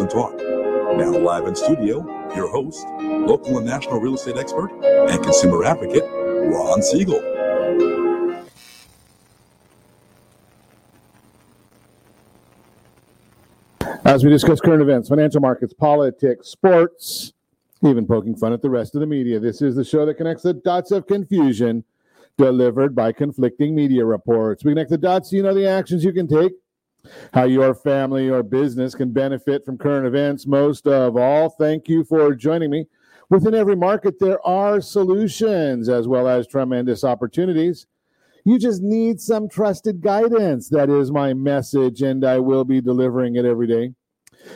And Talk. Now live in studio, your host, local and national real estate expert and consumer advocate, Ron Siegel. As we discuss current events, financial markets, politics, sports, even poking fun at the rest of the media, this is the show that connects the dots of confusion delivered by conflicting media reports. We connect the dots so you know the actions you can take, how your family or business can benefit from current events. Most of all, thank you for joining me. Within every market, there are solutions as well as tremendous opportunities. You just need some trusted guidance. That is my message, and I will be delivering it every day.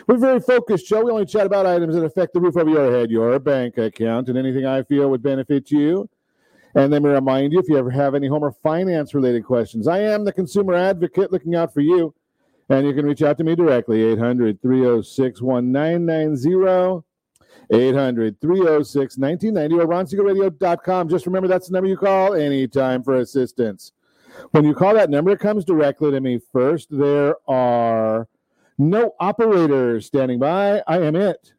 We're very focused show. We only chat about items that affect the roof over your head, your bank account, and anything I feel would benefit you. And let me remind you if you ever have any home or finance related questions, I am the consumer advocate looking out for you. And you can reach out to me directly, 800 306 1990. 800 306 1990 or ronsiegelradio.com. Just remember that's the number you call anytime for assistance. When you call that number, it comes directly to me first. There are no operators standing by. I am it.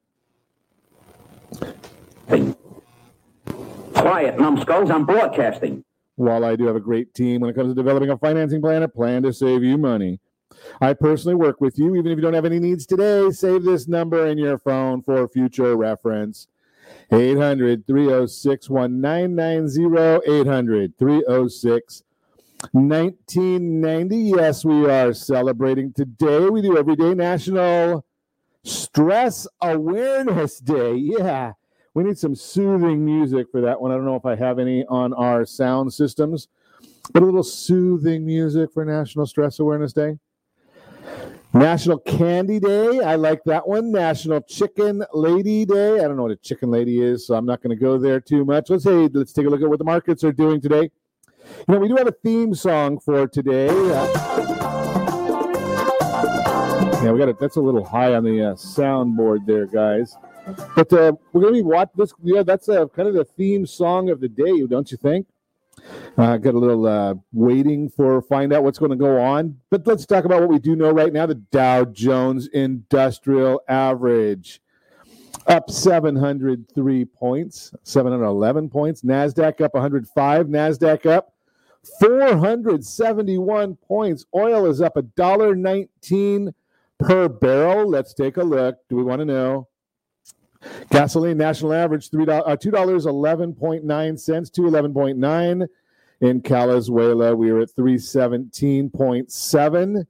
Quiet, numbskulls, I'm broadcasting. While I do have a great team when it comes to developing a financing plan, a plan to save you money. I personally work with you, even if you don't have any needs today. Save this number in your phone for future reference. 800 306 1990. 800 306 1990. Yes, we are celebrating today. We do every day National Stress Awareness Day. Yeah, we need some soothing music for that one. I don't know if I have any on our sound systems, but a little soothing music for National Stress Awareness Day. National Candy Day. I like that one. National Chicken Lady Day. I don't know what a chicken lady is, so I'm not going to go there too much. Let's say let's take a look at what the markets are doing today. You know, we do have a theme song for today. Uh, yeah, we got it. That's a little high on the uh, soundboard there, guys. But uh, we're going to be watching this. Yeah, that's uh, kind of the theme song of the day, don't you think? Uh, got a little uh, waiting for find out what's going to go on. But let's talk about what we do know right now. The Dow Jones Industrial Average up 703 points, 711 points. Nasdaq up 105. Nasdaq up 471 points. Oil is up a dollar 19 per barrel. Let's take a look. Do we want to know? Gasoline national average three uh, two dollars eleven point nine cents to eleven point nine. In Calizuela, we are at three seventeen point seven.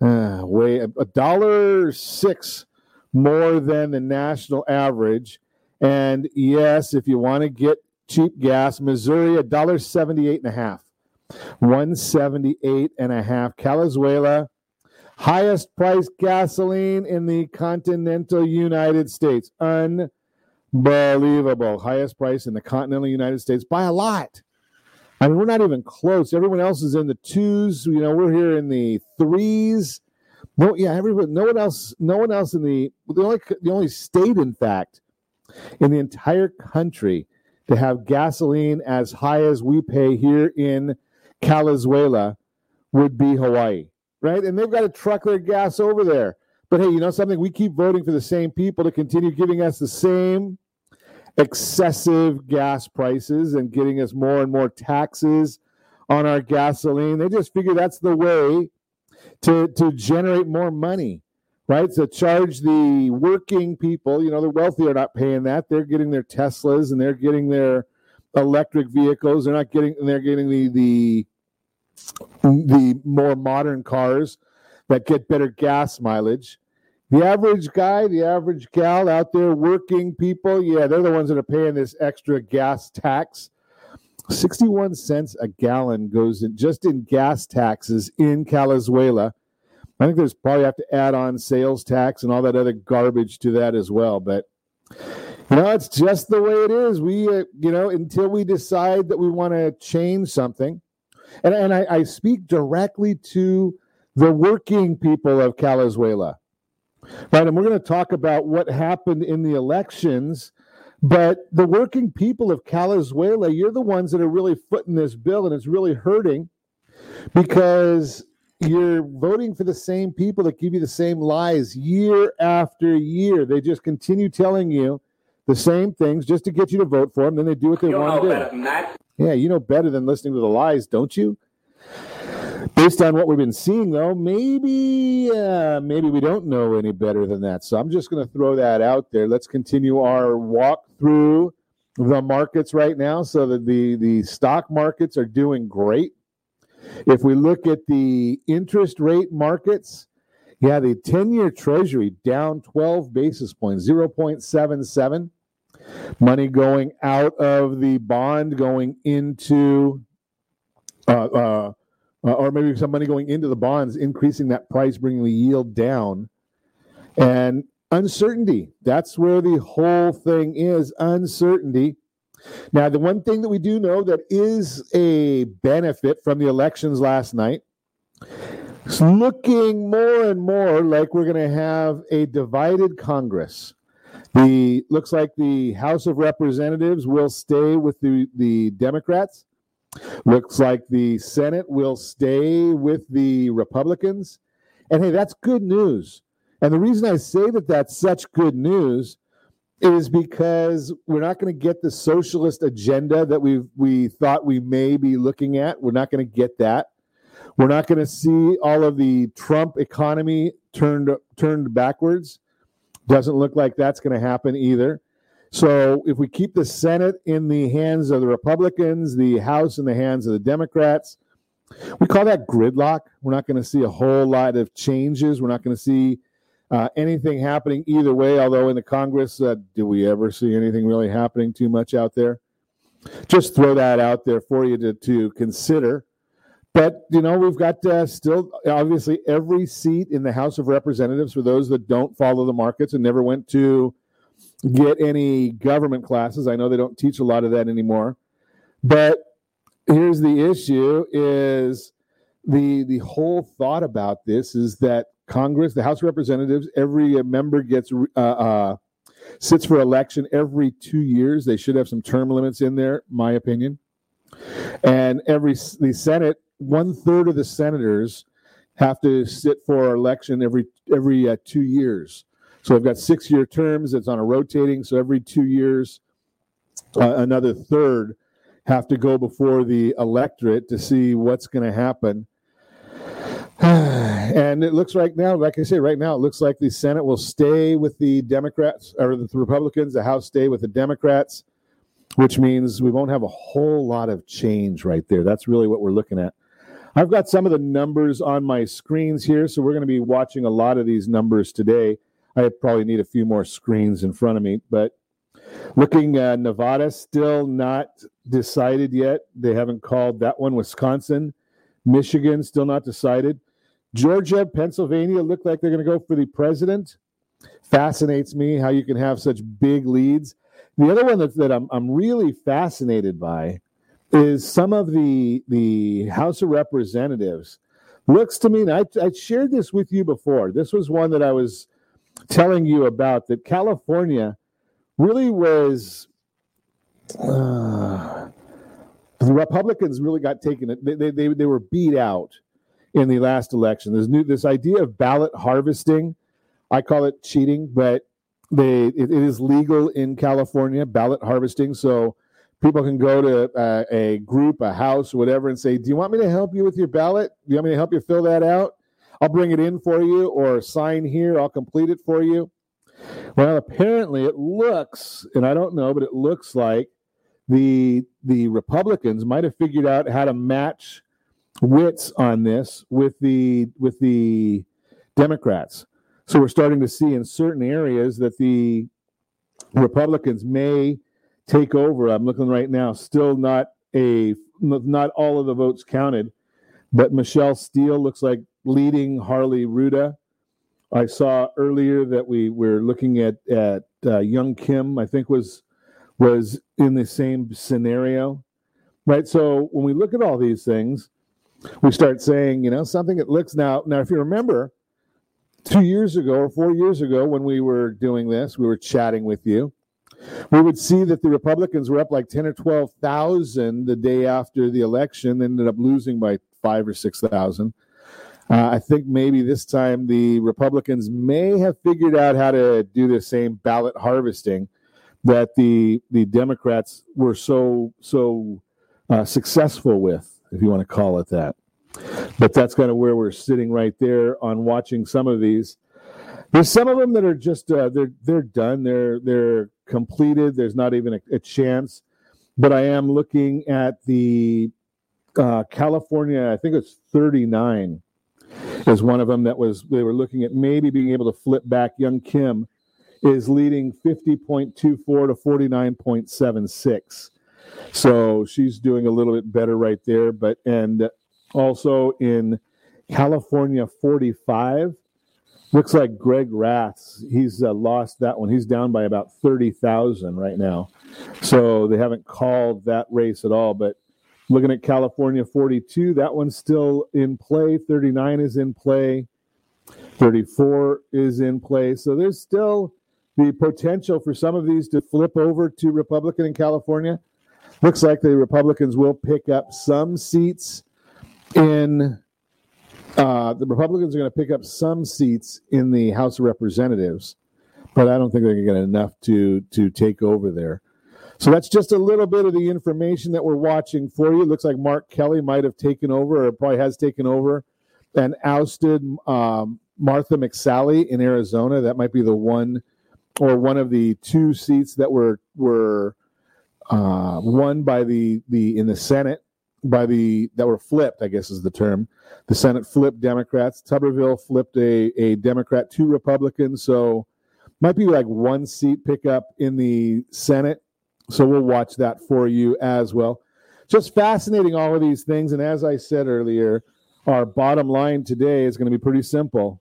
Uh, way a dollar six more than the national average. And yes, if you want to get cheap gas, Missouri a dollar seventy eight and a half. 178 and a half. Calizuela, highest priced gasoline in the continental United States. Unbelievable. Highest price in the continental United States by a lot. I mean, we're not even close. Everyone else is in the twos. You know, we're here in the threes. No, yeah, everyone. No one else. No one else in the the only the only state, in fact, in the entire country to have gasoline as high as we pay here in Calizuela would be Hawaii, right? And they've got to truck their gas over there. But hey, you know something? We keep voting for the same people to continue giving us the same excessive gas prices and getting us more and more taxes on our gasoline. They just figure that's the way to, to generate more money, right? So charge the working people, you know, the wealthy are not paying that. They're getting their Teslas and they're getting their electric vehicles. They're not getting, they're getting the, the, the more modern cars that get better gas mileage. The average guy, the average gal out there, working people, yeah, they're the ones that are paying this extra gas tax. 61 cents a gallon goes in just in gas taxes in Calizuela. I think there's probably have to add on sales tax and all that other garbage to that as well. But you know, it's just the way it is. We, uh, you know, until we decide that we want to change something, and and I, I speak directly to the working people of Calizuela, right? And we're going to talk about what happened in the elections. But the working people of Calizuela, you're the ones that are really footing this bill, and it's really hurting because you're voting for the same people that give you the same lies year after year. They just continue telling you the same things just to get you to vote for them. Then they do what they You want to do. Yeah, you know better than listening to the lies, don't you? Based on what we've been seeing, though, maybe uh, maybe we don't know any better than that. So I'm just going to throw that out there. Let's continue our walk through the markets right now. So that the the stock markets are doing great. If we look at the interest rate markets, yeah, the 10 year treasury down 12 basis points, 0.77. Money going out of the bond, going into, uh, uh, uh, or maybe some money going into the bonds, increasing that price, bringing the yield down. And uncertainty. That's where the whole thing is uncertainty. Now, the one thing that we do know that is a benefit from the elections last night, it's looking more and more like we're going to have a divided Congress. The looks like the House of Representatives will stay with the, the Democrats. Looks like the Senate will stay with the Republicans. And hey, that's good news. And the reason I say that that's such good news is because we're not going to get the socialist agenda that we we thought we may be looking at. We're not going to get that. We're not going to see all of the Trump economy turned turned backwards. Doesn't look like that's going to happen either. So if we keep the Senate in the hands of the Republicans, the House in the hands of the Democrats, we call that gridlock. We're not going to see a whole lot of changes. We're not going to see uh, anything happening either way. Although in the Congress, uh, do we ever see anything really happening too much out there? Just throw that out there for you to, to consider. But you know, we've got uh, still obviously every seat in the House of Representatives for those that don't follow the markets and never went to get any government classes. I know they don't teach a lot of that anymore. But here's the issue: is the the whole thought about this is that Congress, the House of Representatives, every uh, member gets uh, uh, sits for election every two years. They should have some term limits in there, my opinion. And every the Senate, one third of the senators have to sit for election every every uh, two years. So we've got six year terms. It's on a rotating. So every two years, uh, another third have to go before the electorate to see what's going to happen. and it looks right now, like I say, right now, it looks like the Senate will stay with the Democrats or the Republicans, the House stay with the Democrats, which means we won't have a whole lot of change right there. That's really what we're looking at. I've got some of the numbers on my screens here, so we're going to be watching a lot of these numbers today. I probably need a few more screens in front of me, but looking at Nevada, still not decided yet. They haven't called that one. Wisconsin, Michigan, still not decided. Georgia, Pennsylvania look like they're going to go for the president. Fascinates me how you can have such big leads. The other one that, that I'm, I'm really fascinated by is some of the the House of Representatives. Looks to me, and I, I shared this with you before. This was one that I was telling you about that California really was uh, the Republicans really got taken. They, they, they, were beat out in the last election. There's new this idea of ballot harvesting. I call it cheating, but they it, it is legal in California ballot harvesting. So people can go to uh, a group, a house, whatever, and say, "Do you want me to help you with your ballot? Do you want me to help you fill that out? I'll bring it in for you, or sign here. I'll complete it for you." Well, apparently it looks, and I don't know, but it looks like the the Republicans might have figured out how to match wits on this with the with the Democrats. So we're starting to see in certain areas that the Republicans may take over. I'm looking right now, still not a not all of the votes counted, but Michelle Steel looks like leading Harley Rouda. I saw earlier that we were looking at at uh, Young Kim. I think was was in the same scenario, right? So when we look at all these things, we start saying, you know, something that looks now. Now, if you remember, two years ago or four years ago, when we were doing this, we were chatting with you. We would see that the Republicans were up like ten or twelve thousand the day after the election, ended up losing by five or six thousand. Uh, I think maybe this time the Republicans may have figured out how to do the same ballot harvesting that the the Democrats were so so uh, successful with, if you want to call it that. But that's kind of where we're sitting right there on watching some of these. There's some of them that are just uh, they're they're done. They're they're completed. There's not even a, a chance. But I am looking at the uh, California. I think it's 39 is one of them that was they were looking at maybe being able to flip back. Young Kim is leading 50.24 to 49.76. So she's doing a little bit better right there. But and also in California 45 looks like Greg Raths. He's uh, lost that one. He's down by about 30,000 right now. So they haven't called that race at all. But looking at California 42, that one's still in play. 39 is in play. 34 is in play. So there's still the potential for some of these to flip over to Republican in California. Looks like the Republicans will pick up some seats in uh, the Republicans are going to pick up some seats in the House of Representatives, but I don't think they're going to get enough to to take over there. So that's just a little bit of the information that we're watching for you. It looks like Mark Kelly might have taken over, or probably has taken over, and ousted um, Martha McSally in Arizona. That might be the one, or one of the two seats that were were uh, won by the the in the Senate by the that were flipped, I guess is the term. The Senate flipped Democrats. Tuberville flipped a, a Democrat, two Republicans. So might be like one seat pickup in the Senate. So we'll watch that for you as well. Just fascinating, all of these things. And as I said earlier, our bottom line today is going to be pretty simple.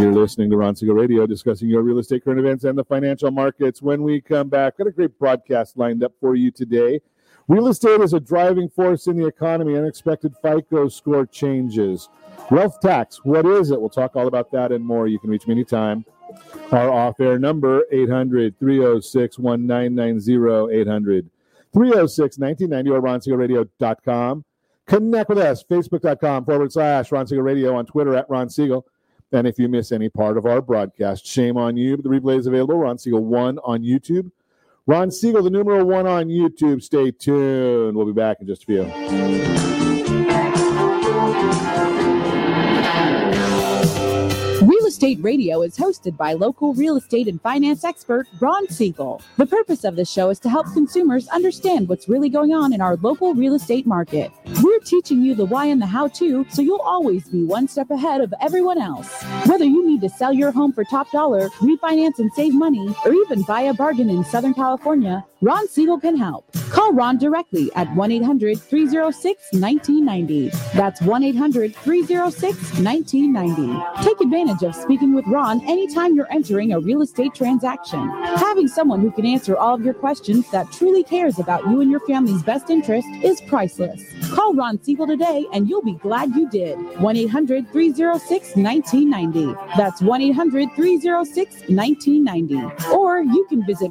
You're listening to Ron Siegel Radio, discussing your real estate current events and the financial markets. When we come back, got a great broadcast lined up for you today. Real estate is a driving force in the economy. Unexpected FICO score changes. Wealth tax, what is it? We'll talk all about that and more. You can reach me anytime. Our off air number, 800 306 1990, 800 306 1990, or ronsiegelradio.com. Connect with us, facebook.com forward slash Ron Siegel Radio, on Twitter at Ron Siegel. And if you miss any part of our broadcast, shame on you. The replay is available. Ron Siegel 1 on YouTube. Ron Siegel, the numeral 1 on YouTube. Stay tuned. We'll be back in just a few. Estate Radio is hosted by local real estate and finance expert Ron Siegel. The purpose of this show is to help consumers understand what's really going on in our local real estate market. We're teaching you the why and the how to so you'll always be one step ahead of everyone else. Whether you need to sell your home for top dollar, refinance and save money, or even buy a bargain in Southern California, Ron Siegel can help. Call Ron directly at 1 800 306 1990. That's 1 800 306 1990. Take advantage of speaking with Ron anytime you're entering a real estate transaction. Having someone who can answer all of your questions that truly cares about you and your family's best interest is priceless. Call Ron Siegel today and you'll be glad you did. 1 800 306 1990. That's 1 800 306 1990. Or you can visit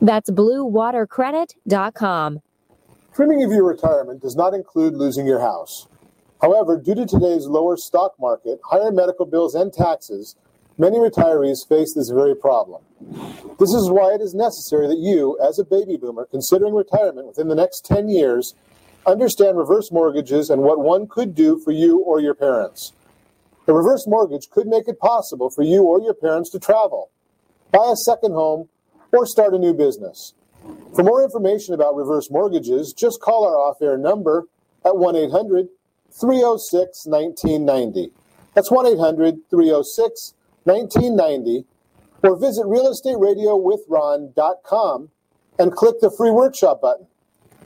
That's bluewatercredit.com. Trimming of your retirement does not include losing your house. However, due to today's lower stock market, higher medical bills, and taxes, many retirees face this very problem. This is why it is necessary that you, as a baby boomer considering retirement within the next 10 years, understand reverse mortgages and what one could do for you or your parents. A reverse mortgage could make it possible for you or your parents to travel, buy a second home, or start a new business. For more information about reverse mortgages, just call our off air number at 1 800 306 1990. That's 1 800 306 1990. Or visit realestateradio.com and click the free workshop button.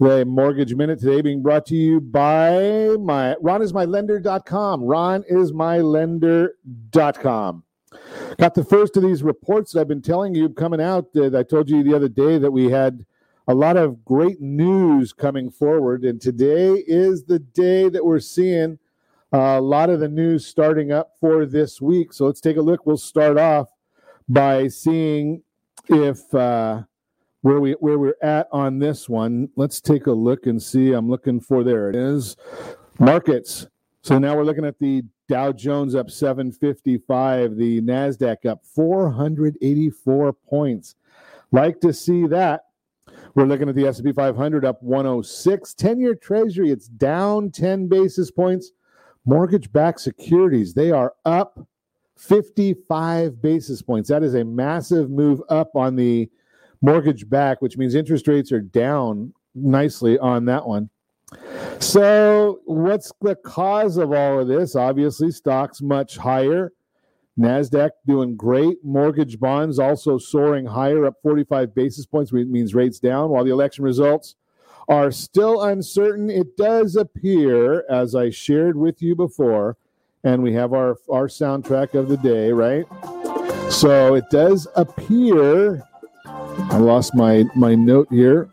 The Mortgage Minute today being brought to you by my ronismylender.com. Ronismylender.com. Got the first of these reports that I've been telling you coming out. That I told you the other day that we had a lot of great news coming forward, and today is the day that we're seeing a lot of the news starting up for this week. So let's take a look. We'll start off by seeing if uh, where we where we're at on this one. Let's take a look and see. I'm looking for there it is. Markets. So now we're looking at the Dow Jones up 755, the Nasdaq up 484 points. Like to see that. We're looking at the S&P 500 up 106. 10-year Treasury, it's down 10 basis points. Mortgage-backed securities, they are up 55 basis points. That is a massive move up on the mortgage back, which means interest rates are down nicely on that one. So, what's the cause of all of this? Obviously, stocks much higher. NASDAQ doing great. Mortgage bonds also soaring higher, up 45 basis points, which means rates down, while the election results are still uncertain. It does appear, as I shared with you before, and we have our, our soundtrack of the day, right? So it does appear, I lost my, my note here,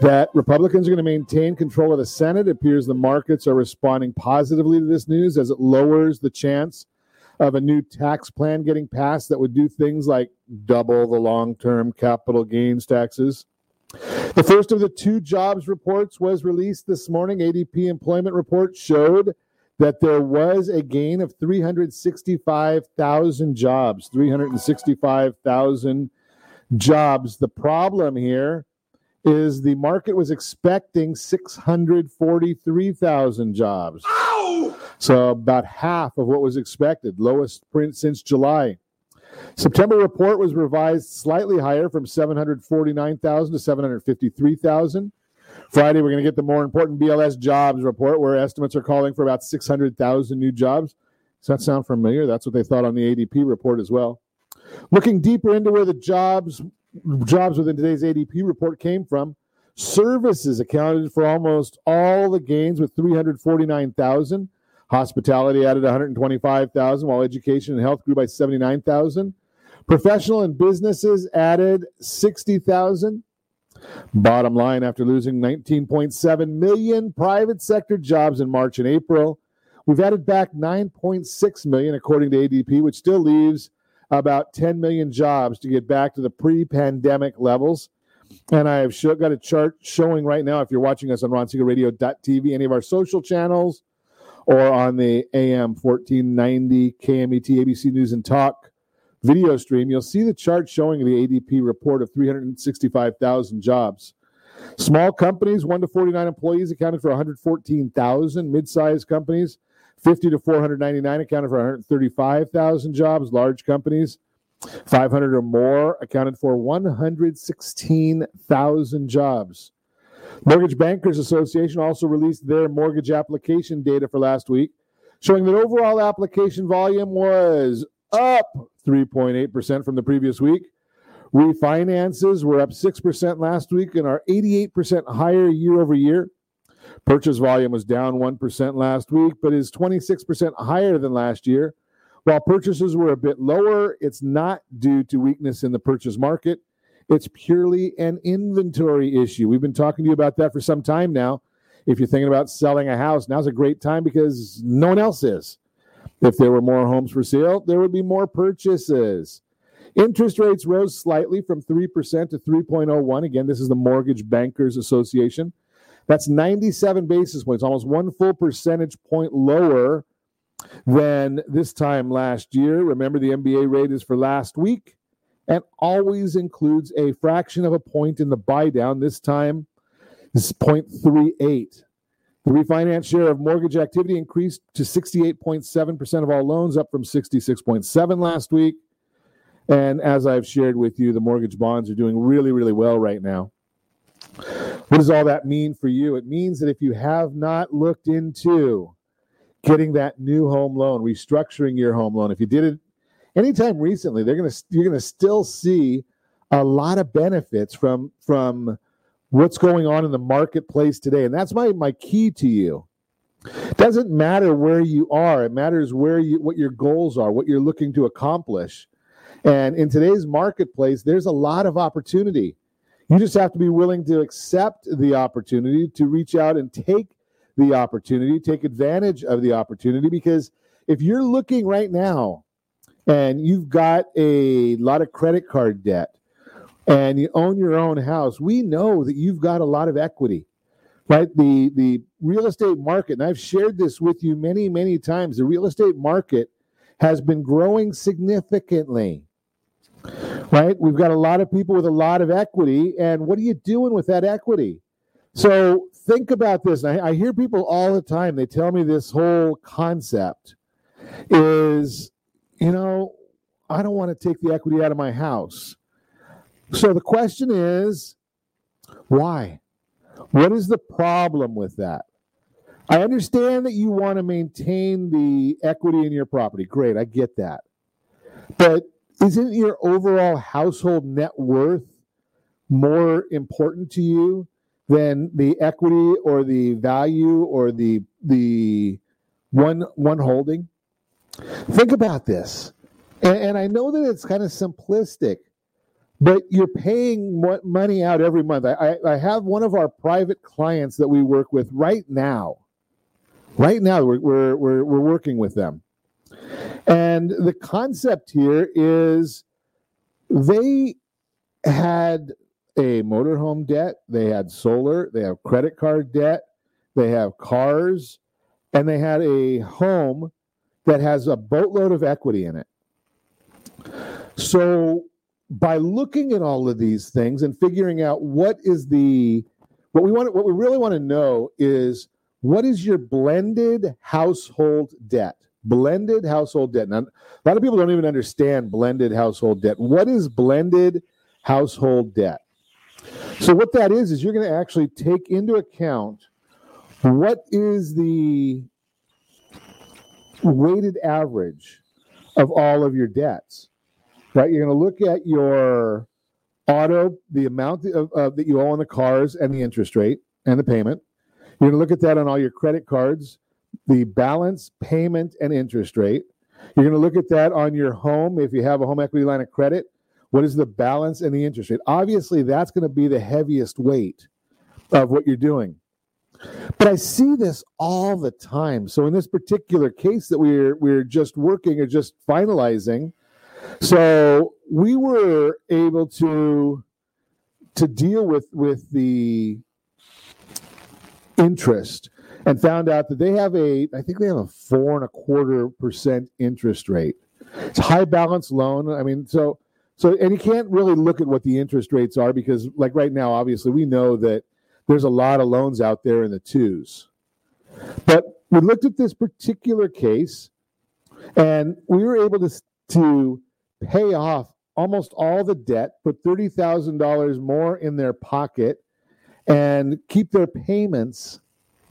that Republicans are going to maintain control of the Senate. It appears the markets are responding positively to this news as it lowers the chance of a new tax plan getting passed that would do things like double the long term capital gains taxes. The first of the two jobs reports was released this morning. ADP employment report showed that there was a gain of 365,000 jobs. 365,000 jobs. The problem here is the market was expecting 643,000 jobs. Ow! So about half of what was expected, lowest print since July. September report was revised slightly higher from 749,000 to 753,000. Friday, we're going to get the more important BLS jobs report, where estimates are calling for about 600,000 new jobs. Does that sound familiar? That's what they thought on the ADP report as well. Looking deeper into where the jobs jobs within today's ADP report came from, services accounted for almost all the gains with 349,000. Hospitality added 125,000, while education and health grew by 79,000. Professional and businesses added 60,000. Bottom line after losing 19.7 million private sector jobs in March and April, We've added back 9.6 million according to ADP, which still leaves about 10 million jobs to get back to the pre-pandemic levels. And I have show, got a chart showing right now, if you're watching us on RonSiegelRadio.tv, any of our social channels, or on the AM 1490 KMET ABC News and Talk video stream, you'll see the chart showing the ADP report of 365,000 jobs. Small companies, 1 to 49 employees, accounted for 114,000. Mid-sized companies, 50 to 499, accounted for 135,000 jobs. Large companies, 500 or more, accounted for 116,000 jobs. Mortgage Bankers Association also released their mortgage application data for last week, showing that overall application volume was up 3.8% from the previous week. Refinances were up 6% last week and are 88% higher year over year. Purchase volume was down 1% last week, but is 26% higher than last year. While purchases were a bit lower, it's not due to weakness in the purchase market. It's purely an inventory issue. We've been talking to you about that for some time now. If you're thinking about selling a house, now's a great time because no one else is. If there were more homes for sale, there would be more purchases. Interest rates rose slightly from 3% to 3.01. Again, this is the Mortgage Bankers Association. That's 97 basis points, almost one full percentage point lower than this time last year. Remember, the MBA rate is for last week and always includes a fraction of a point in the buy down. This time, is 0.38. The refinance share of mortgage activity increased to 68.7% of all loans, up from 66.7 last week. And as I've shared with you, the mortgage bonds are doing really, really well right now. What does all that mean for you? It means that if you have not looked into getting that new home loan, restructuring your home loan, if you did it anytime recently, they're gonna you're gonna still see a lot of benefits from from what's going on in the marketplace today. And that's my my key to you. It doesn't matter where you are, it matters where you what your goals are, what you're looking to accomplish. And in today's marketplace, there's a lot of opportunity. You just have to be willing to accept the opportunity to reach out and take the opportunity, take advantage of the opportunity. Because if you're looking right now and you've got a lot of credit card debt and you own your own house, we know that you've got a lot of equity. Right? The the real estate market, and I've shared this with you many, many times, the real estate market has been growing significantly right? We've got a lot of people with a lot of equity, and what are you doing with that equity? So think about this. I, I hear people all the time. They tell me this whole concept is, you know, I don't want to take the equity out of my house. So the question is, why? What is the problem with that? I understand that you want to maintain the equity in your property. Great, I get that. But isn't your overall household net worth more important to you than the equity or the value or the the one one holding? Think about this. And, and i know that it's kind of simplistic but you're paying money out every month. I, I have one of our private clients that we work with right now. Right now we're, we're, we're, we're working with them and the concept here is they had a motorhome debt, they had solar, they have credit card debt, they have cars, and they had a home that has a boatload of equity in it. So by looking at all of these things and figuring out what is the what we want what we really want to know is what is your blended household debt blended household debt. Now, a lot of people don't even understand blended household debt. What is blended household debt? So, what that is, is you're going to actually take into account what is the weighted average of all of your debts, right? You're going to look at your auto, the amount of, uh, that you owe on the cars, and the interest rate and the payment. You're going to look at that on all your credit cards the balance, payment, and interest rate. You're going to look at that on your home. If you have a home equity line of credit, what is the balance and the interest rate? Obviously, that's going to be the heaviest weight of what you're doing. But I see this all the time. So in this particular case that we're we're just working or just finalizing, so we were able to to deal with with the interest and found out that they have a I think they have a four and a quarter percent interest rate. It's a high balance loan. I mean, so so and you can't really look at what the interest rates are because like right now, obviously we know that there's a lot of loans out there in the twos. But we looked at this particular case and we were able to to pay off almost all the debt, put $30,000 more in their pocket, and keep their payments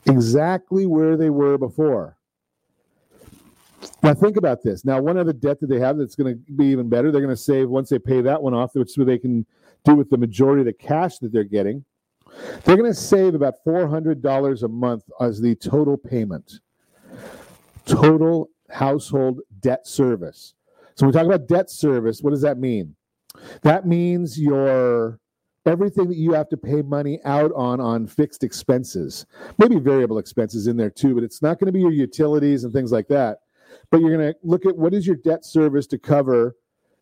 exactly where they were before. Now, think about this. Now, one other debt that they have that's going to be even better, they're going to save once they pay that one off, which they can do with the majority of the cash that they're getting. They're going to save about $400 a month as the total payment, total household debt service. So when we talk about debt service, what does that mean? That means your everything that you have to pay money out on on fixed expenses, maybe variable expenses in there too, but it's not going to be your utilities and things like that. But you're going to look at what is your debt service to cover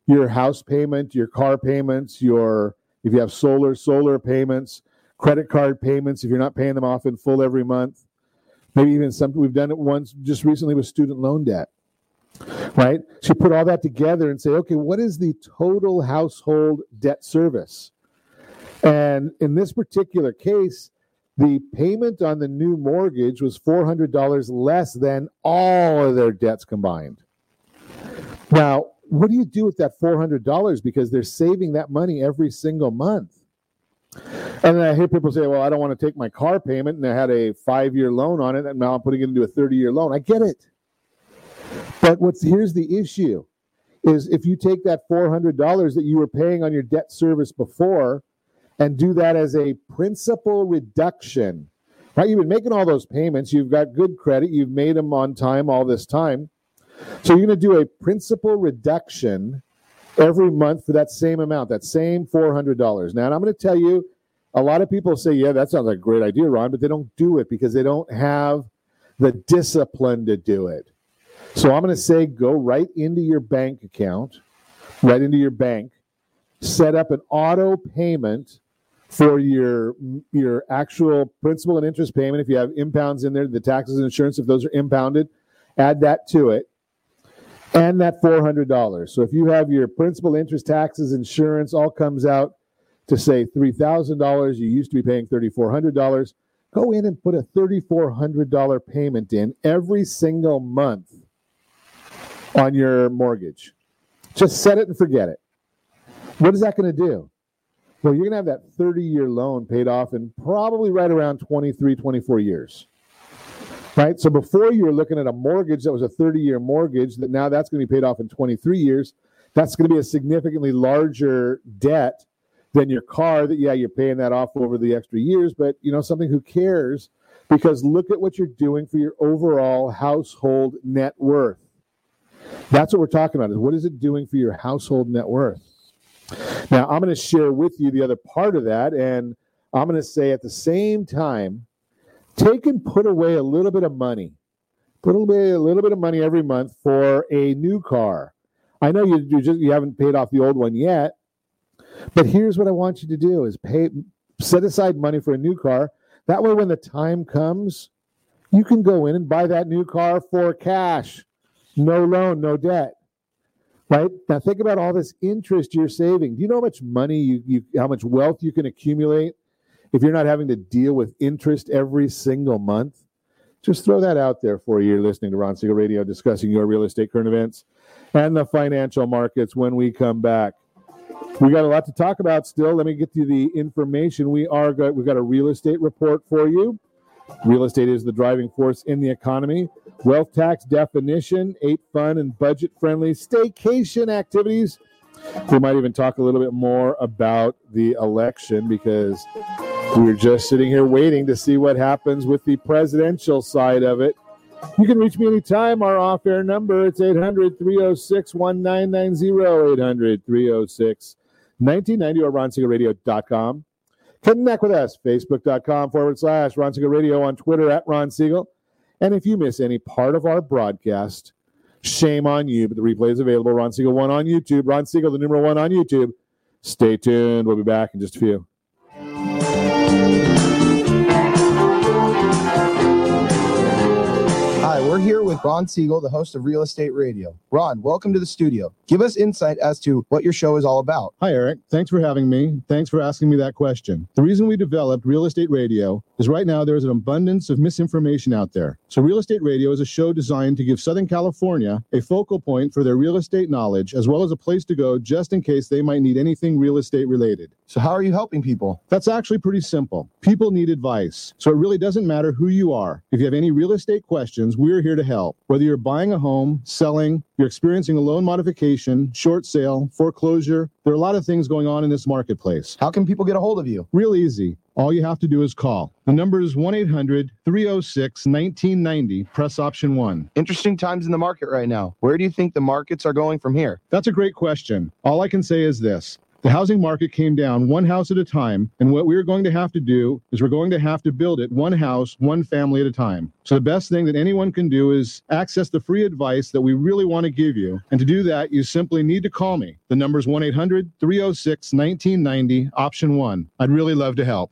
your house payment, your car payments, your if you have solar solar payments, credit card payments if you're not paying them off in full every month. Maybe even something we've done it once just recently with student loan debt right? So you put all that together and say, okay, what is the total household debt service? And in this particular case, the payment on the new mortgage was $400 less than all of their debts combined. Now, what do you do with that $400? Because they're saving that money every single month. And then I hear people say, well, I don't want to take my car payment and I had a five year loan on it and now I'm putting it into a 30 year loan. I get it. But what's here's the issue is if you take that $400 that you were paying on your debt service before and do that as a principal reduction, right? You've been making all those payments, you've got good credit, you've made them on time all this time. So you're going to do a principal reduction every month for that same amount, that same $400. Now, I'm going to tell you, a lot of people say, yeah, that sounds like a great idea, Ron, but they don't do it because they don't have the discipline to do it. So I'm going to say go right into your bank account, right into your bank, set up an auto payment for your your actual principal and interest payment. If you have impounds in there, the taxes and insurance, if those are impounded, add that to it. And that $400. So if you have your principal, interest, taxes, insurance, all comes out to say $3,000, you used to be paying $3,400. Go in and put a $3,400 payment in every single month on your mortgage. Just set it and forget it. What is that going to do? Well, you're going to have that 30 year loan paid off in probably right around 23, 24 years. Right? So before you were looking at a mortgage that was a 30 year mortgage, that now that's going to be paid off in 23 years. That's going to be a significantly larger debt than your car that, yeah, you're paying that off over the extra years, but you know, something who cares because look at what you're doing for your overall household net worth. That's what we're talking about is what is it doing for your household net worth? Now, I'm going to share with you the other part of that. And I'm going to say at the same time, take and put away a little bit of money. Put away a little bit of money every month for a new car. I know you, you just you haven't paid off the old one yet, but here's what I want you to do is pay set aside money for a new car. That way when the time comes, you can go in and buy that new car for cash. No loan, no debt. Right? Now think about all this interest you're saving. Do you know how much money you, you how much wealth you can accumulate if you're not having to deal with interest every single month? Just throw that out there for you. You're listening to Ron Siegel Radio discussing your real estate current events and the financial markets when we come back. We got a lot to talk about still. Let me get you the information. We are got we've got a real estate report for you. Real estate is the driving force in the economy. Wealth tax definition, eight fun and budget friendly staycation activities. We might even talk a little bit more about the election because we're just sitting here waiting to see what happens with the presidential side of it. You can reach me anytime. Our off air number it's 800 306 1990, 800 306 1990 or ronsiegelradio.com. Connect with us, facebook.com forward slash Ron Siegel Radio on Twitter at Ron Siegel. And if you miss any part of our broadcast, shame on you, but the replay is available. Ron Siegel 1 on YouTube. Ron Siegel, the number 1 on YouTube. Stay tuned. We'll be back in just a few. Hi, we're here with Ron Siegel, the host of Real Estate Radio. Ron, welcome to the studio. Give us insight as to what your show is all about. Hi, Eric. Thanks for having me. Thanks for asking me that question. The reason we developed Real Estate Radio is right now there's an abundance of misinformation out there. So, Real Estate Radio is a show designed to give Southern California a focal point for their real estate knowledge, as well as a place to go just in case they might need anything real estate related. So, how are you helping people? That's actually pretty simple. People need advice. So, it really doesn't matter who you are. If you have any real estate questions, we're here to help. Whether you're buying a home, selling, you're experiencing a loan modification, short sale, foreclosure, there are a lot of things going on in this marketplace. How can people get a hold of you? Real easy. All you have to do is call. The number is 1 800 306 1990. Press option one. Interesting times in the market right now. Where do you think the markets are going from here? That's a great question. All I can say is this the housing market came down one house at a time. And what we're going to have to do is we're going to have to build it one house, one family at a time. So the best thing that anyone can do is access the free advice that we really want to give you. And to do that, you simply need to call me. The number is 1 800 306 1990, option one. I'd really love to help.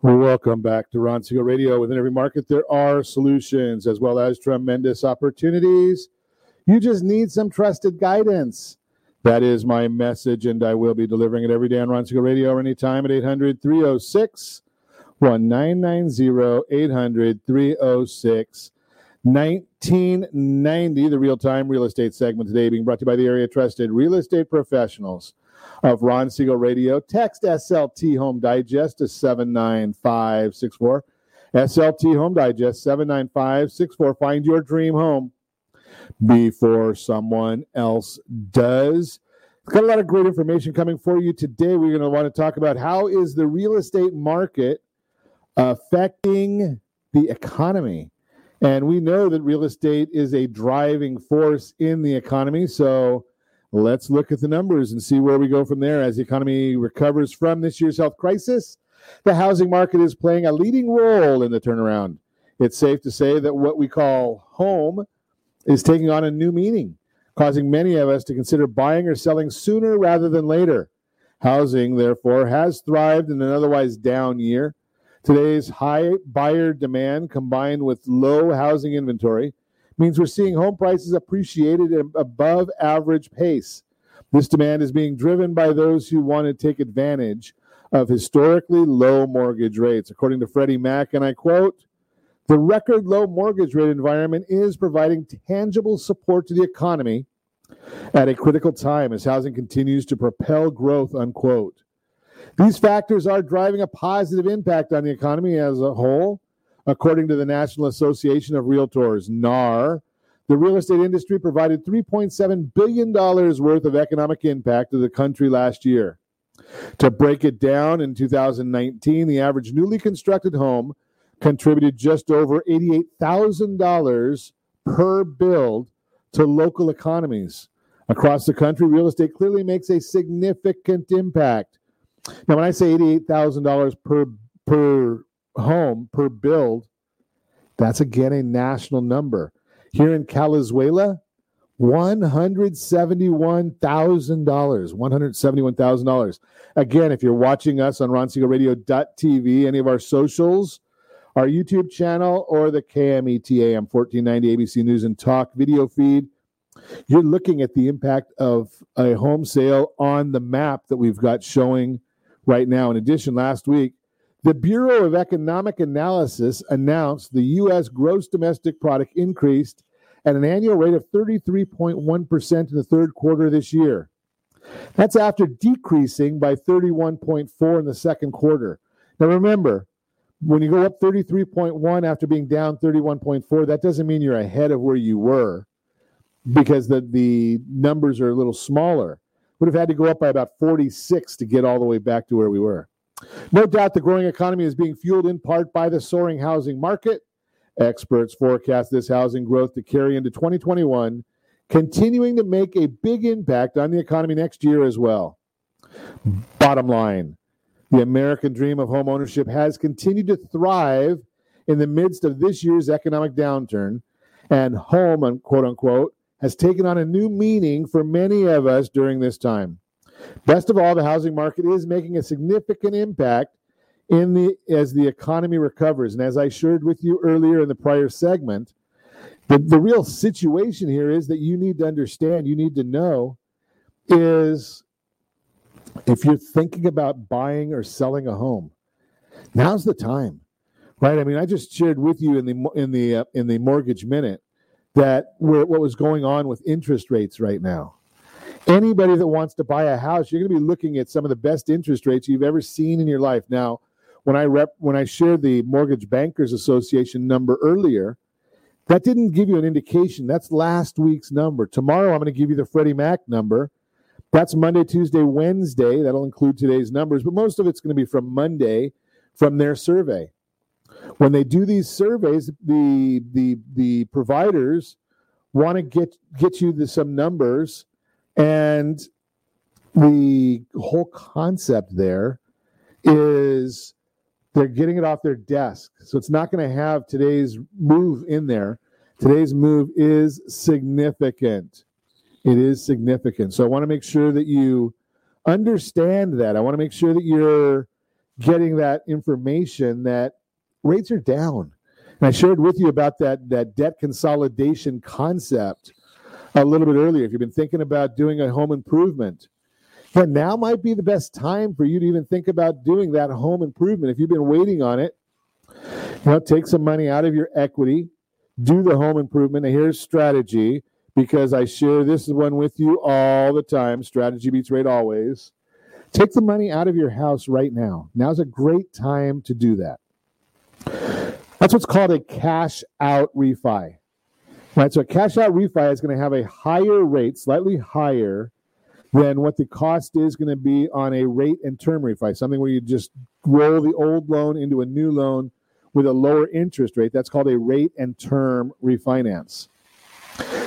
Welcome back to Ron Siegel Radio. Within every market, there are solutions as well as tremendous opportunities. You just need some trusted guidance. That is my message, and I will be delivering it every day on Ron Siegel Radio or anytime at 800 306 1990. 800 306 1990. The real time real estate segment today being brought to you by the area trusted real estate professionals of Ron Siegel Radio. Text SLT Home Digest to 79564. SLT Home Digest 79564. Find your dream home before someone else does. It's got a lot of great information coming for you today. We're going to want to talk about how is the real estate market affecting the economy. And we know that real estate is a driving force in the economy. So let's look at the numbers and see where we go from there as the economy recovers from this year's health crisis. The housing market is playing a leading role in the turnaround. It's safe to say that what we call home is taking on a new meaning, causing many of us to consider buying or selling sooner rather than later. Housing, therefore, has thrived in an otherwise down year. Today's high buyer demand combined with low housing inventory means we're seeing home prices appreciated at above average pace. This demand is being driven by those who want to take advantage of historically low mortgage rates. According to Freddie Mac, and I quote, The record low mortgage rate environment is providing tangible support to the economy at a critical time as housing continues to propel growth, unquote. These factors are driving a positive impact on the economy as a whole. According to the National Association of Realtors, NAR, the real estate industry provided $3.7 billion worth of economic impact to the country last year. To break it down, in 2019, the average newly constructed home contributed just over $88,000 per build to local economies. Across the country, real estate clearly makes a significant impact. Now, when I say $88,000 per per home per build, that's again a national number. Here in Calizuela, $171,000. $171,000. Again, if you're watching us on RonSiegelRadio.tv, any of our socials, our YouTube channel, or the KMETA AM 1490 ABC News and Talk video feed, you're looking at the impact of a home sale on the map that we've got showing right now. In addition, last week, the Bureau of Economic Analysis announced the U.S. gross domestic product increased at an annual rate of 33.1% in the third quarter of this year. That's after decreasing by 31.4 in the second quarter. Now remember, when you go up 33.1 after being down 31.4, that doesn't mean you're ahead of where you were because the, the numbers are a little smaller. Would have had to go up by about 46 to get all the way back to where we were. No doubt the growing economy is being fueled in part by the soaring housing market. Experts forecast this housing growth to carry into 2021, continuing to make a big impact on the economy next year as well. Bottom line the American dream of home ownership has continued to thrive in the midst of this year's economic downturn, and home, quote unquote, has taken on a new meaning for many of us during this time. Best of all, the housing market is making a significant impact in the as the economy recovers. And as I shared with you earlier in the prior segment, the, the real situation here is that you need to understand, you need to know is if you're thinking about buying or selling a home, now's the time, right? I mean, I just shared with you in the in the uh, in the mortgage minute that what was going on with interest rates right now. Anybody that wants to buy a house, you're going to be looking at some of the best interest rates you've ever seen in your life. Now, when I rep when I shared the Mortgage Bankers Association number earlier, that didn't give you an indication. That's last week's number. Tomorrow, I'm going to give you the Freddie Mac number that's Monday, Tuesday, Wednesday. That'll include today's numbers, but most of it's going to be from Monday from their survey. When they do these surveys, the the the providers want to get get you the, some numbers, and the whole concept there is they're getting it off their desk. So it's not going to have today's move in there. Today's move is significant. It is significant. So I want to make sure that you understand that. I want to make sure that you're getting that information that rates are down. And I shared with you about that, that debt consolidation concept a little bit earlier. If you've been thinking about doing a home improvement, then now might be the best time for you to even think about doing that home improvement. If you've been waiting on it, you know, take some money out of your equity, do the home improvement. And here's strategy because I share this one with you all the time. Strategy beats rate always. Take the money out of your house right now. Now's a great time to do that. That's what's called a cash out refi. Right, so a cash out refi is going to have a higher rate, slightly higher than what the cost is going to be on a rate and term refi, something where you just roll the old loan into a new loan with a lower interest rate. That's called a rate and term refinance.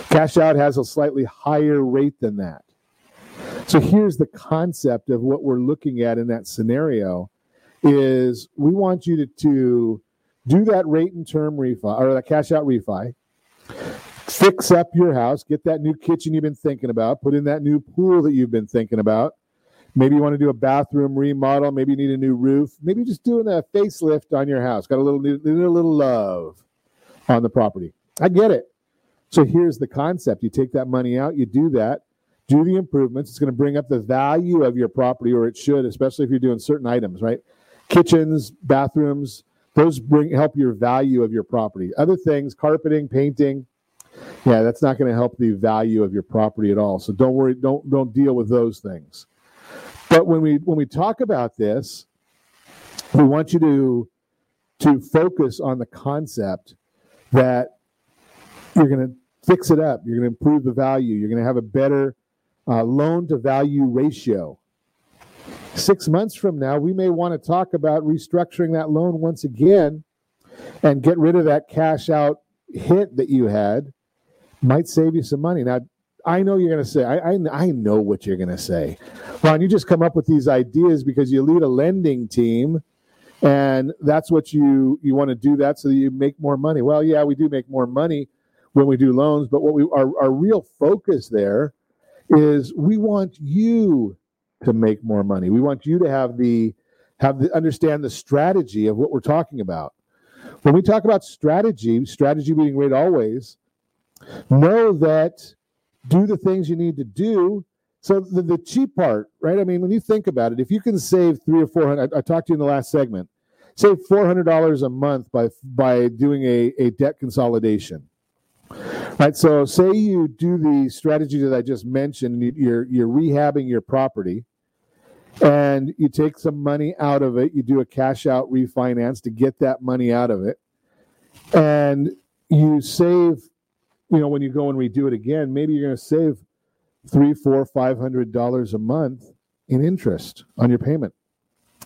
Cash out has a slightly higher rate than that. So here's the concept of what we're looking at in that scenario is we want you to, to do that rate and term refi or that cash out refi, fix up your house, get that new kitchen you've been thinking about, put in that new pool that you've been thinking about. Maybe you want to do a bathroom remodel. Maybe you need a new roof. Maybe just doing a facelift on your house. Got a little, need a little love on the property. I get it. So here's the concept you take that money out, you do that, do the improvements. It's going to bring up the value of your property, or it should, especially if you're doing certain items, right? Kitchens, bathrooms, those bring help your value of your property. Other things, carpeting, painting, yeah, that's not going to help the value of your property at all. So don't worry, don't don't deal with those things. But when we when we talk about this, we want you to to focus on the concept that you're going to fix it up, you're going to improve the value, you're going to have a better uh, loan to value ratio. Six months from now, we may want to talk about restructuring that loan once again and get rid of that cash out hit that you had. Might save you some money. Now, I know you're going to say, I, I, I know what you're going to say. Ron, you just come up with these ideas because you lead a lending team and that's what you you want to do that so that you make more money well yeah we do make more money when we do loans but what we our, our real focus there is we want you to make more money we want you to have the have the understand the strategy of what we're talking about when we talk about strategy strategy being great always know that do the things you need to do so the, the cheap part, right? I mean, when you think about it, if you can save three or four hundred, I, I talked to you in the last segment, save four hundred dollars a month by by doing a, a debt consolidation. Right. So say you do the strategy that I just mentioned, you're you're rehabbing your property and you take some money out of it, you do a cash out refinance to get that money out of it. And you save, you know, when you go and redo it again, maybe you're going to save three, four, five hundred dollars a month in interest on your payment.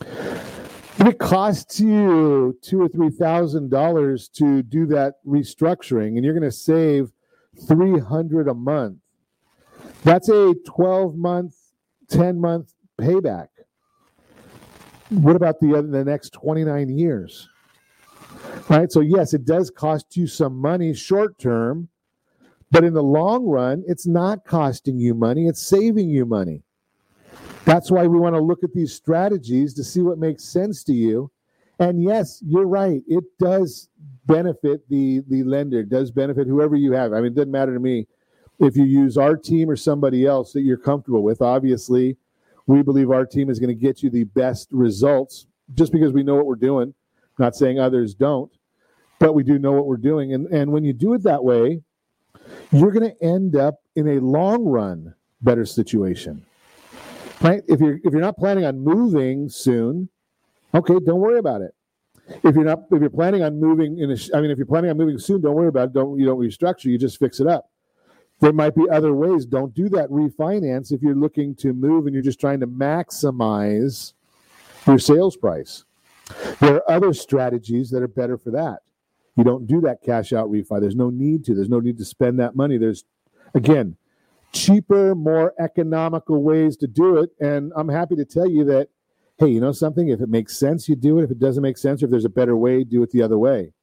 If it costs you two or three thousand dollars to do that restructuring, and you're going to save three hundred a month, that's a twelve month, ten month payback. What about the other, the next twenty nine years? Right. So yes, it does cost you some money short term but in the long run, it's not costing you money, it's saving you money. That's why we want to look at these strategies to see what makes sense to you. And yes, you're right. It does benefit the the lender, does benefit whoever you have. I mean, it doesn't matter to me if you use our team or somebody else that you're comfortable with. Obviously, we believe our team is going to get you the best results just because we know what we're doing. not saying others don't, but we do know what we're doing. And and when you do it that way, you're going to end up in a long run better situation. Right? If you're if you're not planning on moving soon, okay, don't worry about it. If you're not if you're planning on moving in a, I mean if you're planning on moving soon, don't worry about it. Don't you don't restructure, you just fix it up. There might be other ways. Don't do that refinance if you're looking to move and you're just trying to maximize your sales price. There are other strategies that are better for that. You don't do that cash out refi. There's no need to. There's no need to spend that money. There's, again, cheaper, more economical ways to do it. And I'm happy to tell you that, hey, you know something? If it makes sense, you do it. If it doesn't make sense, or if there's a better way, do it the other way.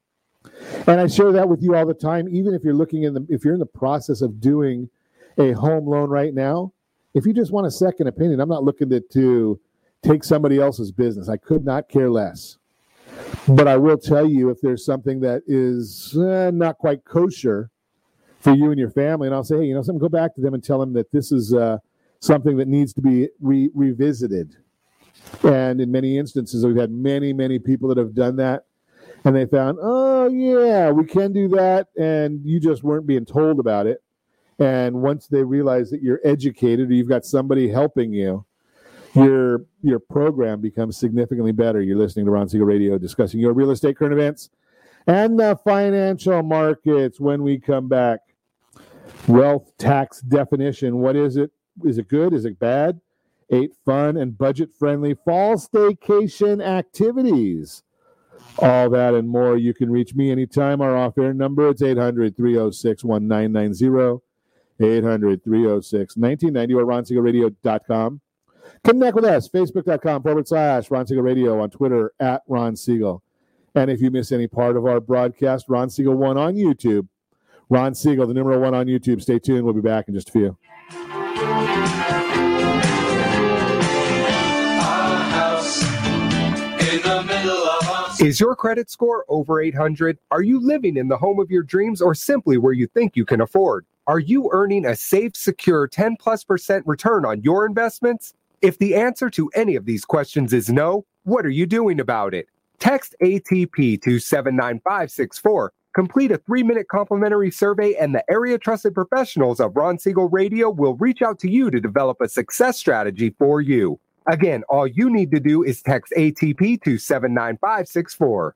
And I share that with you all the time. Even if you're looking in the, if you're in the process of doing a home loan right now, if you just want a second opinion, I'm not looking to, to take somebody else's business. I could not care less. But I will tell you if there's something that is eh, not quite kosher for you and your family, and I'll say, hey, you know, something, go back to them and tell them that this is uh, something that needs to be re- revisited. And in many instances, we've had many, many people that have done that, and they found, oh yeah, we can do that, and you just weren't being told about it. And once they realize that you're educated or you've got somebody helping you, your your program becomes significantly better. You're listening to Ron Siegel Radio discussing your real estate current events and the financial markets when we come back. Wealth tax definition. What is it? Is it good? Is it bad? Eight fun and budget friendly fall staycation activities. All that and more. You can reach me anytime. Our off air number it's 800 306 1990. 800 306 1990 or. Connect with us, facebook.com forward slash Ron Siegel Radio, on Twitter at Ron Siegel. And if you miss any part of our broadcast, Ron Siegel 1 on YouTube. Ron Siegel, the number one on YouTube. Stay tuned. We'll be back in just a few. Is your credit score over 800? Are you living in the home of your dreams or simply where you think you can afford? Are you earning a safe, secure 10 plus percent return on your investments? If the answer to any of these questions is no, what are you doing about it? Text ATP to 79564. Complete a three minute complimentary survey, and the area trusted professionals of Ron Siegel Radio will reach out to you to develop a success strategy for you. Again, all you need to do is text ATP to 79564.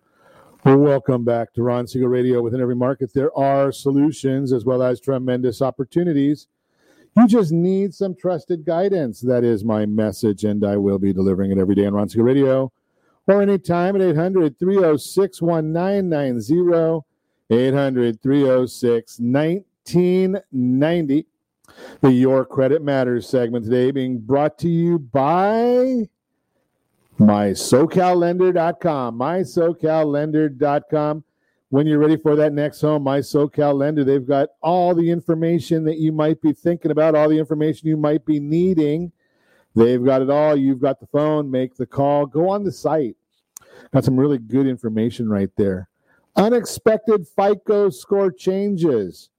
Welcome back to Ron Siegel Radio. Within every market, there are solutions as well as tremendous opportunities. You just need some trusted guidance. That is my message, and I will be delivering it every day on Ron Siegel Radio or anytime at 800 306 1990. 800 306 1990. The Your Credit Matters segment today being brought to you by MySoCalLender.com. MySoCalLender.com. When you're ready for that next home, My SoCal Lender, they've got all the information that you might be thinking about, all the information you might be needing. They've got it all. You've got the phone, make the call, go on the site. Got some really good information right there. Unexpected FICO score changes.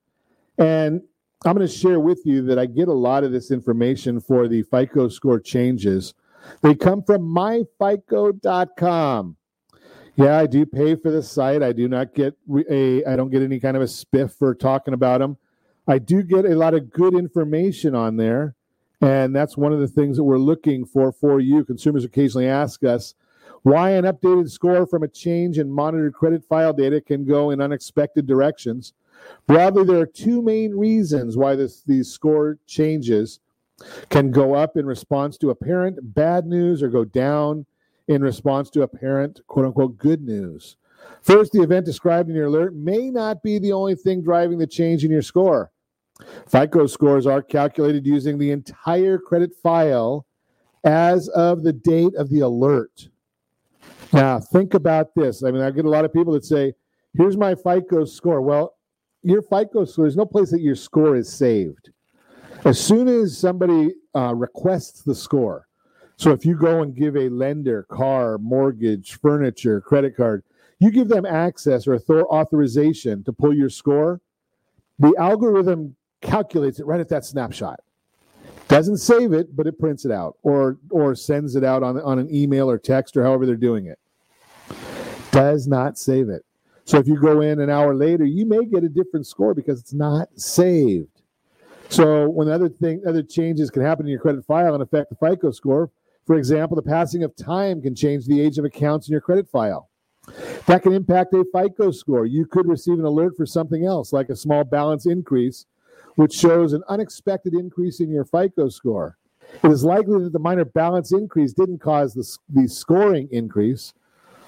And I'm going to share with you that I get a lot of this information for the FICO score changes. They come from myfico.com. Yeah, I do pay for the site. I do not get a I don't get any kind of a spiff for talking about them. I do get a lot of good information on there, and that's one of the things that we're looking for for you. Consumers occasionally ask us why an updated score from a change in monitored credit file data can go in unexpected directions. Broadly, there are two main reasons why this, these score changes can go up in response to apparent bad news or go down in response to apparent quote unquote good news. First, the event described in your alert may not be the only thing driving the change in your score. FICO scores are calculated using the entire credit file as of the date of the alert. Now, think about this. I mean, I get a lot of people that say, here's my FICO score. Well, your FICO score, there's no place that your score is saved. As soon as somebody uh, requests the score, so if you go and give a lender, car, mortgage, furniture, credit card, you give them access or author- authorization to pull your score, the algorithm calculates it right at that snapshot. Doesn't save it, but it prints it out or or sends it out on, on an email or text or however they're doing it. Does not save it. So if you go in an hour later, you may get a different score because it's not saved. So when other thing other changes can happen in your credit file and affect the FICO score, for example, the passing of time can change the age of accounts in your credit file. That can impact a FICO score. You could receive an alert for something else, like a small balance increase, which shows an unexpected increase in your FICO score. It is likely that the minor balance increase didn't cause the, the scoring increase,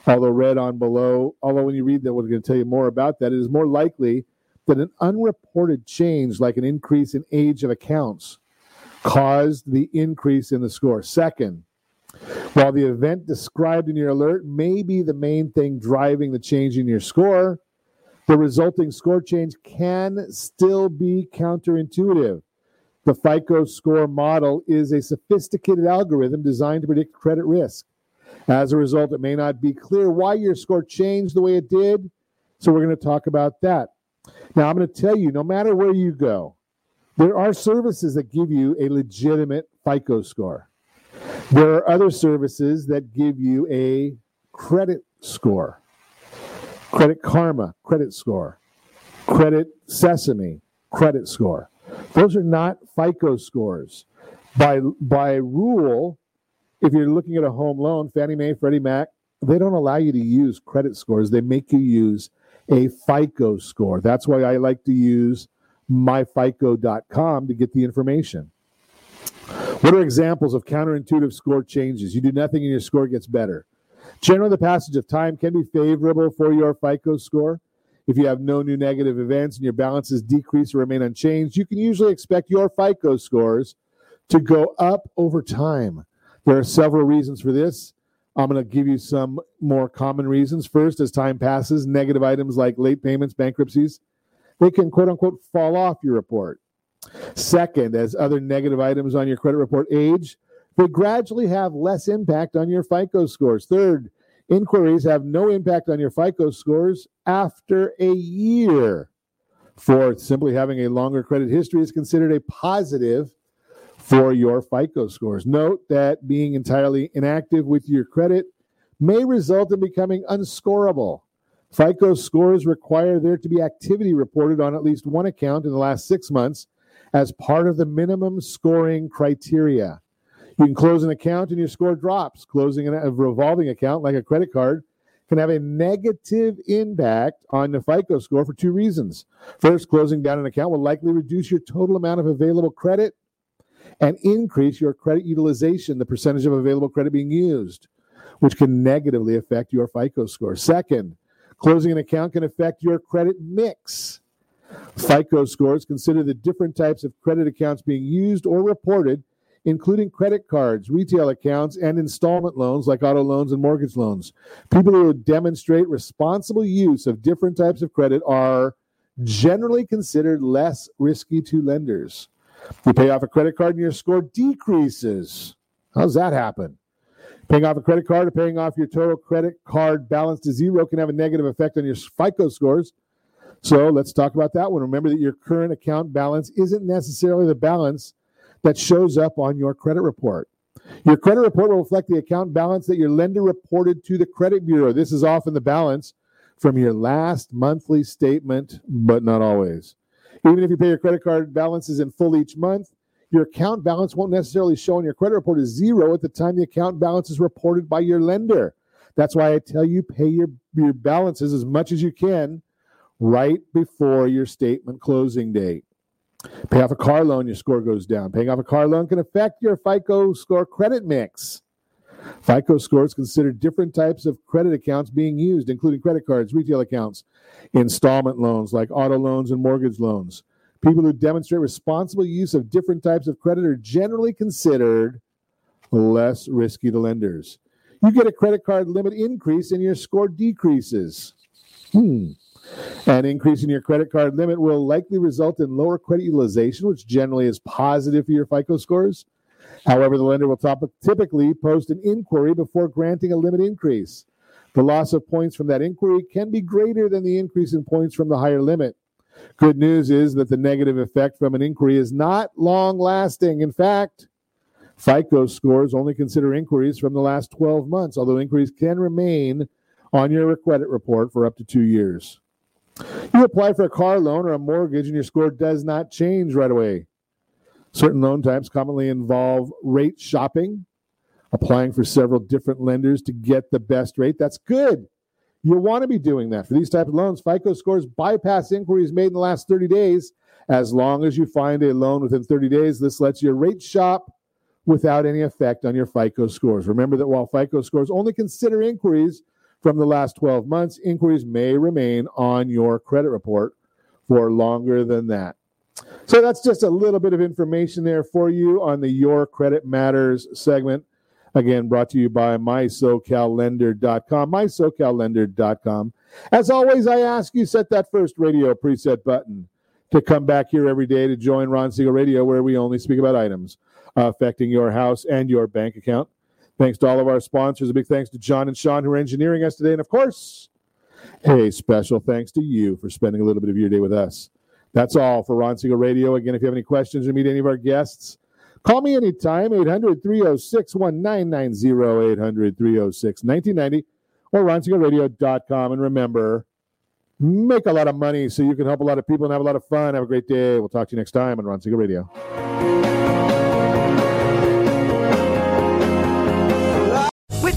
although read on below. Although when you read that, we're going to tell you more about that. It is more likely that an unreported change, like an increase in age of accounts, caused the increase in the score. Second, while the event described in your alert may be the main thing driving the change in your score, the resulting score change can still be counterintuitive. The FICO score model is a sophisticated algorithm designed to predict credit risk. As a result, it may not be clear why your score changed the way it did. So, we're going to talk about that. Now, I'm going to tell you no matter where you go, there are services that give you a legitimate FICO score. There are other services that give you a credit score. Credit Karma, credit score. Credit Sesame, credit score. Those are not FICO scores. By, by rule, if you're looking at a home loan, Fannie Mae, Freddie Mac, they don't allow you to use credit scores. They make you use a FICO score. That's why I like to use myfico.com to get the information. What are examples of counterintuitive score changes? You do nothing and your score gets better. Generally, the passage of time can be favorable for your FICO score. If you have no new negative events and your balances decrease or remain unchanged, you can usually expect your FICO scores to go up over time. There are several reasons for this. I'm going to give you some more common reasons. First, as time passes, negative items like late payments, bankruptcies, they can quote unquote fall off your report. Second, as other negative items on your credit report age, they gradually have less impact on your FICO scores. Third, inquiries have no impact on your FICO scores after a year. Fourth, simply having a longer credit history is considered a positive for your FICO scores. Note that being entirely inactive with your credit may result in becoming unscorable. FICO scores require there to be activity reported on at least one account in the last six months as part of the minimum scoring criteria. You can close an account and your score drops. Closing a revolving account, like a credit card, can have a negative impact on the FICO score for two reasons. First, closing down an account will likely reduce your total amount of available credit and increase your credit utilization, the percentage of available credit being used, which can negatively affect your FICO score. Second, closing an account can affect your credit mix. FICO scores consider the different types of credit accounts being used or reported, including credit cards, retail accounts, and installment loans like auto loans and mortgage loans. People who demonstrate responsible use of different types of credit are generally considered less risky to lenders. You pay off a credit card and your score decreases. How does that happen? Paying off a credit card or paying off your total credit card balance to zero can have a negative effect on your FICO scores. So let's talk about that one. Remember that your current account balance isn't necessarily the balance that shows up on your credit report. Your credit report will reflect the account balance that your lender reported to the credit bureau. This is often the balance from your last monthly statement, but not always. Even if you pay your credit card balances in full each month, your account balance won't necessarily show on your credit report as zero at the time the account balance is reported by your lender. That's why I tell you pay your, your balances as much as you can right before your statement closing date. Pay off a car loan, your score goes down. Paying off a car loan can affect your FICO score credit mix. FICO scores consider different types of credit accounts being used, including credit cards, retail accounts, installment loans like auto loans and mortgage loans. People who demonstrate responsible use of different types of credit are generally considered less risky to lenders. You get a credit card limit increase and your score decreases. Hmm. An increase in your credit card limit will likely result in lower credit utilization, which generally is positive for your FICO scores. However, the lender will top- typically post an inquiry before granting a limit increase. The loss of points from that inquiry can be greater than the increase in points from the higher limit. Good news is that the negative effect from an inquiry is not long lasting. In fact, FICO scores only consider inquiries from the last 12 months, although inquiries can remain on your credit report for up to two years. You apply for a car loan or a mortgage, and your score does not change right away. Certain loan types commonly involve rate shopping, applying for several different lenders to get the best rate. That's good. You'll want to be doing that. For these type of loans, FICO scores bypass inquiries made in the last 30 days. As long as you find a loan within 30 days, this lets you rate shop without any effect on your FICO scores. Remember that while FICO scores only consider inquiries from the last 12 months, inquiries may remain on your credit report for longer than that. So that's just a little bit of information there for you on the Your Credit Matters segment. Again, brought to you by mysocallender.com, mysocallender.com. As always, I ask you set that first radio preset button to come back here every day to join Ron Siegel Radio, where we only speak about items affecting your house and your bank account. Thanks to all of our sponsors. A big thanks to John and Sean who are engineering us today. And of course, a special thanks to you for spending a little bit of your day with us. That's all for Ron Siegel Radio. Again, if you have any questions or meet any of our guests, call me anytime, 800 306 1990, 800 306 1990, or ronsiegelradio.com. And remember, make a lot of money so you can help a lot of people and have a lot of fun. Have a great day. We'll talk to you next time on Ron Siegel Radio.